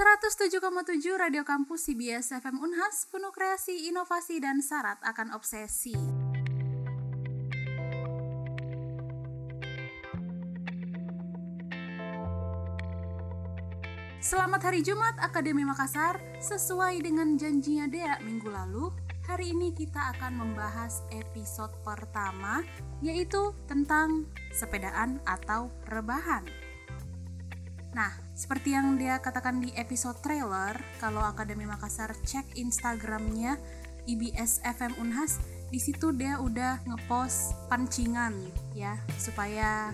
107,7 Radio Kampus CBS FM Unhas penuh kreasi, inovasi, dan syarat akan obsesi. Selamat hari Jumat Akademi Makassar. Sesuai dengan janjinya Dea minggu lalu, hari ini kita akan membahas episode pertama yaitu tentang sepedaan atau rebahan. Nah, seperti yang dia katakan di episode trailer, kalau Akademi Makassar cek Instagramnya IBS FM Unhas, di situ dia udah ngepost pancingan ya, supaya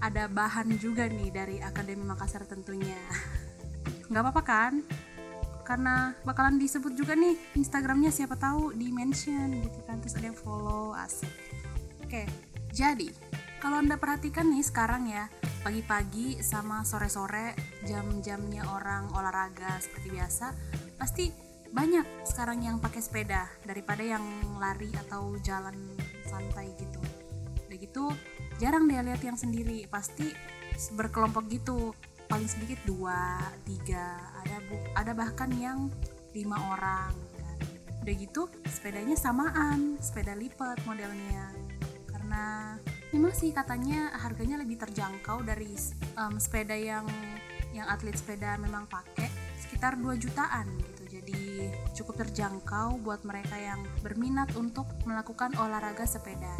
ada bahan juga nih dari Akademi Makassar tentunya. Nggak apa-apa kan? Karena bakalan disebut juga nih Instagramnya siapa tahu di mention gitu kan, terus ada yang follow asik. Oke, jadi kalau anda perhatikan nih sekarang ya, pagi-pagi sama sore-sore jam-jamnya orang olahraga seperti biasa pasti banyak sekarang yang pakai sepeda daripada yang lari atau jalan santai gitu. Udah gitu jarang dia lihat yang sendiri pasti berkelompok gitu. Paling sedikit dua tiga ada bu ada bahkan yang lima orang kan. udah gitu sepedanya samaan sepeda lipat modelnya. Karena memang sih katanya harganya lebih terjangkau dari um, sepeda yang yang atlet sepeda memang pakai sekitar 2 jutaan gitu. Jadi cukup terjangkau buat mereka yang berminat untuk melakukan olahraga sepeda.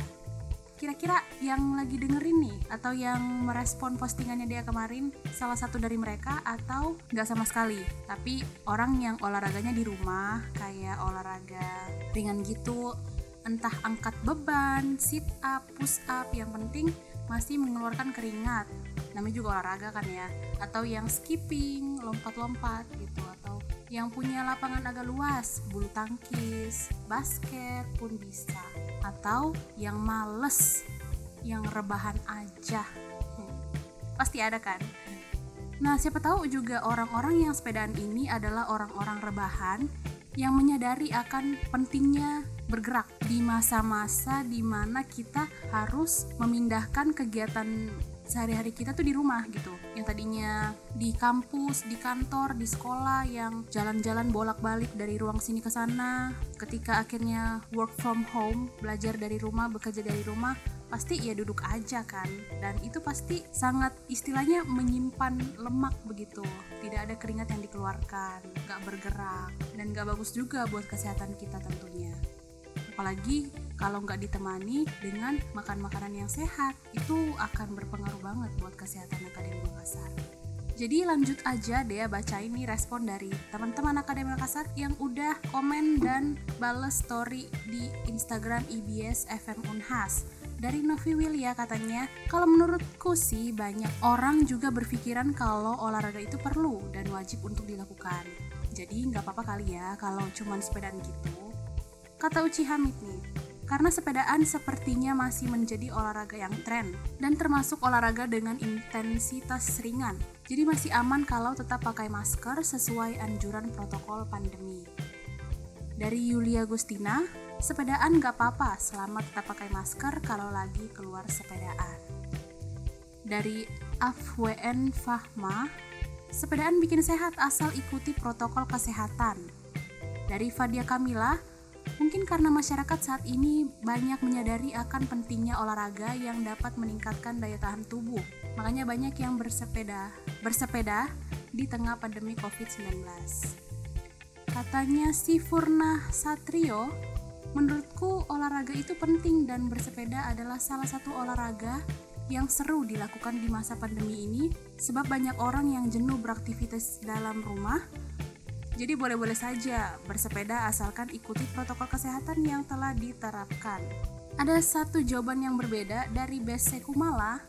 Kira-kira yang lagi dengerin nih atau yang merespon postingannya dia kemarin salah satu dari mereka atau nggak sama sekali? Tapi orang yang olahraganya di rumah kayak olahraga ringan gitu entah angkat beban, sit up, push up, yang penting masih mengeluarkan keringat. Namanya juga olahraga kan ya. Atau yang skipping, lompat-lompat gitu atau yang punya lapangan agak luas, bulu tangkis, basket pun bisa. Atau yang males, yang rebahan aja. Hmm. Pasti ada kan? Nah, siapa tahu juga orang-orang yang sepedaan ini adalah orang-orang rebahan yang menyadari akan pentingnya bergerak di masa-masa di mana kita harus memindahkan kegiatan sehari-hari kita tuh di rumah gitu. Yang tadinya di kampus, di kantor, di sekolah yang jalan-jalan bolak-balik dari ruang sini ke sana ketika akhirnya work from home belajar dari rumah, bekerja dari rumah pasti ya duduk aja kan. Dan itu pasti sangat istilahnya menyimpan lemak begitu. Tidak ada keringat yang dikeluarkan gak bergerak dan gak bagus juga buat kesehatan kita tentunya apalagi kalau nggak ditemani dengan makan makanan yang sehat itu akan berpengaruh banget buat kesehatan Akademi Makassar jadi lanjut aja deh baca ini respon dari teman-teman Akademi Makassar yang udah komen dan bales story di Instagram IBS FM Unhas dari Novi Wilya katanya, kalau menurutku sih banyak orang juga berpikiran kalau olahraga itu perlu dan wajib untuk dilakukan. Jadi nggak apa-apa kali ya kalau cuman sepedaan gitu. Kata Uci Hamid nih, karena sepedaan sepertinya masih menjadi olahraga yang tren dan termasuk olahraga dengan intensitas ringan. Jadi masih aman kalau tetap pakai masker sesuai anjuran protokol pandemi. Dari Yulia Gustina, sepedaan gak apa-apa selama tetap pakai masker kalau lagi keluar sepedaan. Dari Afwn Fahma, sepedaan bikin sehat asal ikuti protokol kesehatan. Dari Fadia Kamila, Mungkin karena masyarakat saat ini banyak menyadari akan pentingnya olahraga yang dapat meningkatkan daya tahan tubuh. Makanya banyak yang bersepeda, bersepeda di tengah pandemi COVID-19. Katanya si Furna Satrio, menurutku olahraga itu penting dan bersepeda adalah salah satu olahraga yang seru dilakukan di masa pandemi ini sebab banyak orang yang jenuh beraktivitas dalam rumah jadi boleh-boleh saja bersepeda asalkan ikuti protokol kesehatan yang telah diterapkan. Ada satu jawaban yang berbeda dari BC Kumala,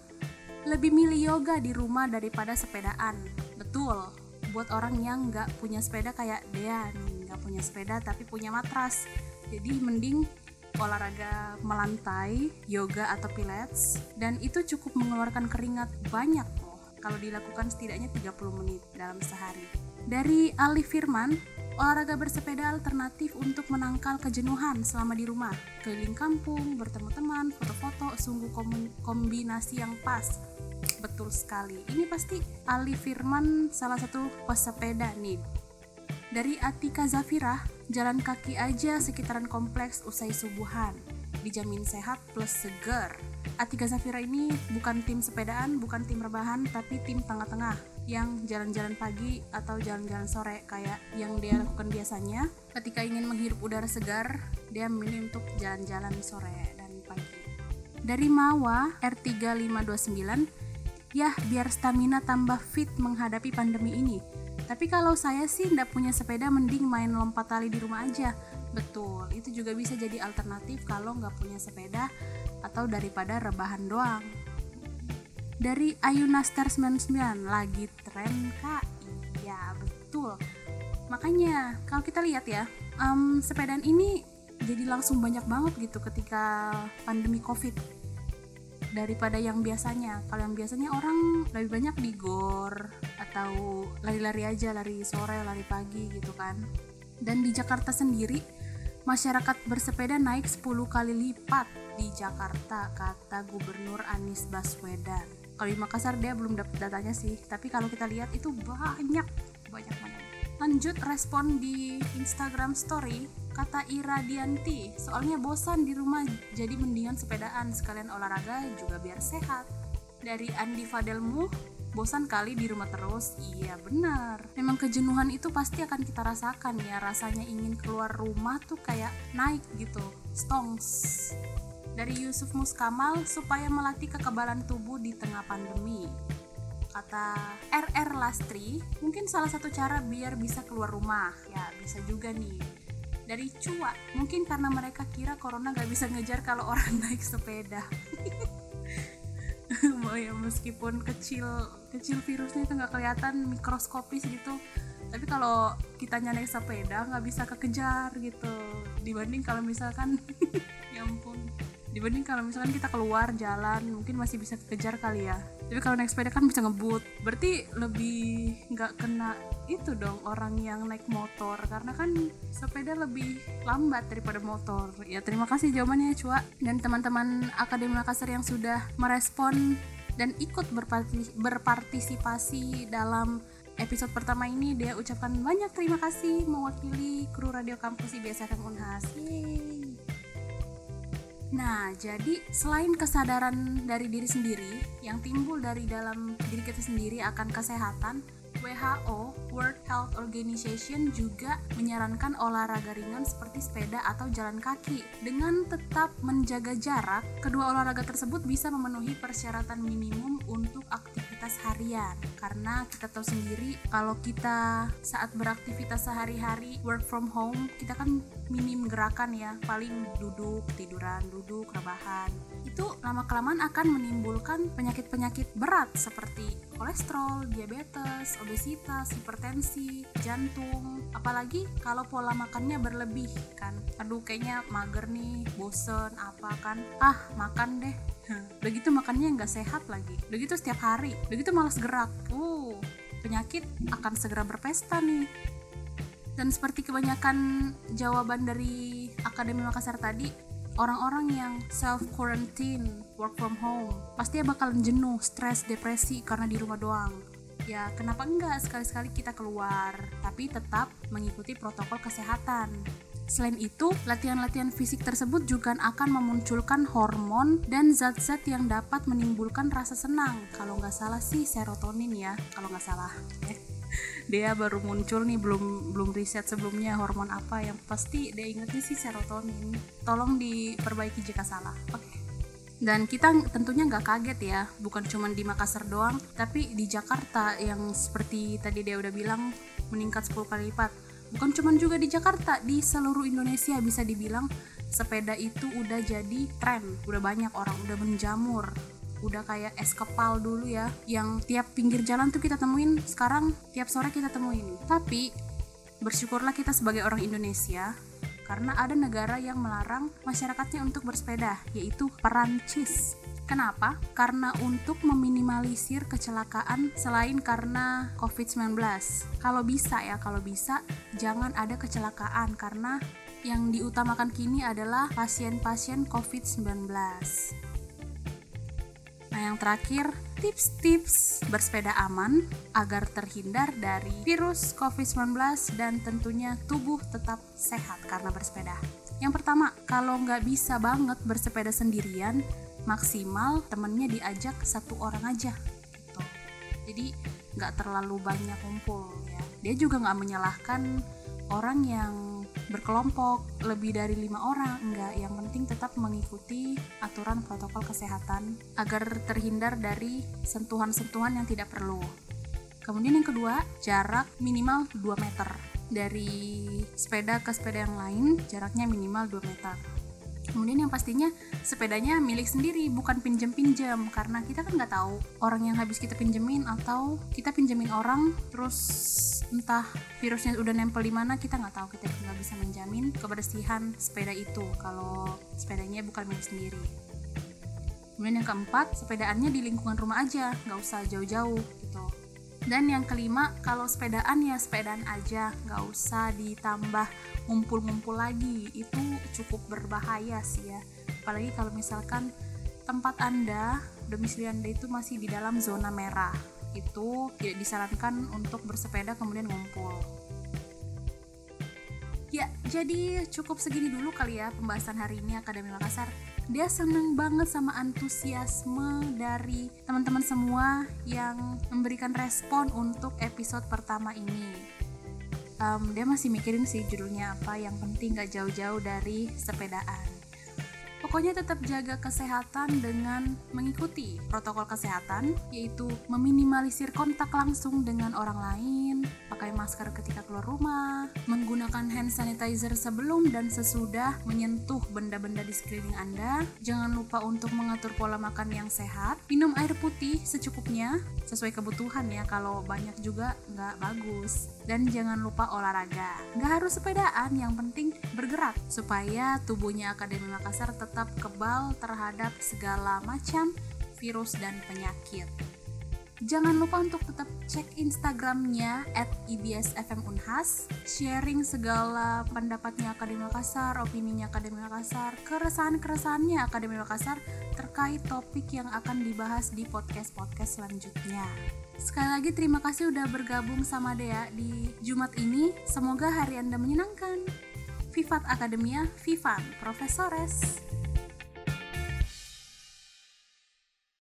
lebih milih yoga di rumah daripada sepedaan. Betul, buat orang yang nggak punya sepeda kayak Dea nih, nggak punya sepeda tapi punya matras. Jadi mending olahraga melantai, yoga atau pilates, dan itu cukup mengeluarkan keringat banyak loh kalau dilakukan setidaknya 30 menit dalam sehari. Dari Ali Firman, olahraga bersepeda alternatif untuk menangkal kejenuhan selama di rumah. Keliling kampung, bertemu teman, foto-foto, sungguh kombinasi yang pas. Betul sekali. Ini pasti Ali Firman salah satu pesepeda nih. Dari Atika Zafira, jalan kaki aja sekitaran kompleks usai subuhan. Dijamin sehat plus seger. Atika Zafira ini bukan tim sepedaan, bukan tim rebahan, tapi tim tengah-tengah yang jalan-jalan pagi atau jalan-jalan sore kayak yang dia lakukan biasanya. Ketika ingin menghirup udara segar, dia memilih untuk jalan-jalan sore dan pagi. Dari Mawa R3529, ya biar stamina tambah fit menghadapi pandemi ini. Tapi kalau saya sih ndak punya sepeda mending main lompat tali di rumah aja. Betul, itu juga bisa jadi alternatif kalau nggak punya sepeda atau daripada rebahan doang. Dari Ayuna Star 99 lagi tren kak? Iya betul. Makanya kalau kita lihat ya, um, sepedaan ini jadi langsung banyak banget gitu ketika pandemi covid daripada yang biasanya kalau yang biasanya orang lebih banyak di gor atau lari-lari aja lari sore lari pagi gitu kan dan di Jakarta sendiri masyarakat bersepeda naik 10 kali lipat di Jakarta kata Gubernur Anies Baswedan. Kalau di Makassar dia belum dapat datanya sih. Tapi kalau kita lihat itu banyak banyak banget lanjut respon di Instagram story kata Ira Dianti soalnya bosan di rumah jadi mendingan sepedaan. Sekalian olahraga juga biar sehat. Dari Andi Fadelmu bosan kali di rumah terus. Iya benar. Memang kejenuhan itu pasti akan kita rasakan ya. Rasanya ingin keluar rumah tuh kayak naik gitu. Stongs dari Yusuf Muskamal supaya melatih kekebalan tubuh di tengah pandemi kata RR Lastri mungkin salah satu cara biar bisa keluar rumah. Ya bisa juga nih. Dari Cua mungkin karena mereka kira corona gak bisa ngejar kalau orang naik sepeda meskipun kecil kecil virusnya itu nggak kelihatan mikroskopis gitu. Tapi kalau kita naik sepeda nggak bisa kekejar gitu. Dibanding kalau misalkan ya ampun dibanding kalau misalkan kita keluar jalan mungkin masih bisa kejar kali ya. Tapi kalau naik sepeda kan bisa ngebut. Berarti lebih nggak kena itu dong orang yang naik motor. Karena kan sepeda lebih lambat daripada motor. Ya terima kasih jawabannya Cua. Dan teman-teman Akademi Makassar yang sudah merespon dan ikut berpartisipasi dalam episode pertama ini dia ucapkan banyak terima kasih mewakili kru Radio Kampus IBS FM Unhas. Yeay. Nah, jadi selain kesadaran dari diri sendiri yang timbul dari dalam diri kita sendiri akan kesehatan, WHO World Health Organization juga menyarankan olahraga ringan seperti sepeda atau jalan kaki. Dengan tetap menjaga jarak, kedua olahraga tersebut bisa memenuhi persyaratan minimum untuk aktivitas harian. Karena kita tahu sendiri kalau kita saat beraktivitas sehari-hari work from home, kita kan minim gerakan ya, paling duduk, tiduran, duduk, rebahan. Itu lama-kelamaan akan menimbulkan penyakit-penyakit berat seperti kolesterol, diabetes, obesitas, hipertensi, jantung. Apalagi kalau pola makannya berlebih kan. Aduh kayaknya mager nih, bosen apa kan. Ah makan deh. Begitu makannya nggak sehat lagi. Begitu setiap hari. Begitu malas gerak. Uh, penyakit akan segera berpesta nih. Dan seperti kebanyakan jawaban dari Akademi Makassar tadi, orang-orang yang self quarantine work from home pasti bakalan jenuh stres depresi karena di rumah doang ya kenapa enggak sekali-sekali kita keluar tapi tetap mengikuti protokol kesehatan Selain itu, latihan-latihan fisik tersebut juga akan memunculkan hormon dan zat-zat yang dapat menimbulkan rasa senang. Kalau nggak salah sih serotonin ya, kalau nggak salah. Dia baru muncul nih belum belum riset sebelumnya hormon apa yang pasti dia ingetnya sih serotonin tolong diperbaiki jika salah oke okay. Dan kita tentunya nggak kaget ya bukan cuma di Makassar doang tapi di Jakarta yang seperti tadi dia udah bilang meningkat 10 kali lipat. Bukan cuma juga di Jakarta di seluruh Indonesia bisa dibilang sepeda itu udah jadi tren. Udah banyak orang udah menjamur. Udah kayak es kepal dulu ya yang tiap pinggir jalan tuh kita temuin sekarang tiap sore kita temuin. Tapi bersyukurlah kita sebagai orang Indonesia karena ada negara yang melarang masyarakatnya untuk bersepeda yaitu Perancis Kenapa? Karena untuk meminimalisir kecelakaan selain karena COVID-19. Kalau bisa ya, kalau bisa jangan ada kecelakaan karena yang diutamakan kini adalah pasien-pasien COVID-19. Nah yang terakhir, tips-tips bersepeda aman agar terhindar dari virus COVID-19 dan tentunya tubuh tetap sehat karena bersepeda. Yang pertama, kalau nggak bisa banget bersepeda sendirian, maksimal temennya diajak satu orang aja. Gitu. Jadi nggak terlalu banyak kumpul ya. Dia juga nggak menyalahkan orang yang berkelompok lebih dari lima orang. Enggak yang penting tetap mengikuti aturan protokol kesehatan agar terhindar dari sentuhan-sentuhan yang tidak perlu. Kemudian yang kedua jarak minimal 2 meter. Dari sepeda ke sepeda yang lain jaraknya minimal 2 meter. Kemudian yang pastinya sepedanya milik sendiri bukan pinjam-pinjam. Karena kita kan nggak tahu orang yang habis kita pinjemin atau kita pinjemin orang terus entah virusnya udah nempel di mana kita nggak tahu. Kita nggak bisa menjamin kebersihan sepeda itu kalau sepedanya bukan milik sendiri. Kemudian yang keempat sepedaannya di lingkungan rumah aja nggak usah jauh-jauh dan yang kelima kalau sepedaan ya sepedaan aja. Nggak usah ditambah ngumpul-ngumpul lagi. Itu cukup berbahaya sih ya. Apalagi kalau misalkan tempat anda domisili anda itu masih di dalam zona merah. Itu tidak disarankan untuk bersepeda kemudian ngumpul. Ya, jadi cukup segini dulu kali ya pembahasan hari ini Akademi Makassar. Dia seneng banget sama antusiasme dari teman-teman semua yang memberikan respon untuk episode pertama ini. Um, dia masih mikirin sih judulnya apa, yang penting gak jauh-jauh dari sepedaan. Pokoknya tetap jaga kesehatan dengan mengikuti protokol kesehatan, yaitu meminimalisir kontak langsung dengan orang lain, pakai masker ketika keluar rumah, menggunakan hand sanitizer sebelum dan sesudah menyentuh benda-benda di sekeliling Anda. Jangan lupa untuk mengatur pola makan yang sehat, minum air putih secukupnya, sesuai kebutuhan ya, kalau banyak juga nggak bagus. Dan jangan lupa olahraga. Nggak harus sepedaan, yang penting bergerak supaya tubuhnya Akademi Makassar tetap kebal terhadap segala macam virus dan penyakit. Jangan lupa untuk tetap cek Instagramnya at ibsfmunhas, sharing segala pendapatnya Akademi Makassar, opininya Akademi Makassar, keresahan-keresahannya Akademi Makassar terkait topik yang akan dibahas di podcast-podcast selanjutnya. Sekali lagi terima kasih udah bergabung sama Dea di Jumat ini. Semoga hari Anda menyenangkan. Vivat Akademia, Vivan Profesores.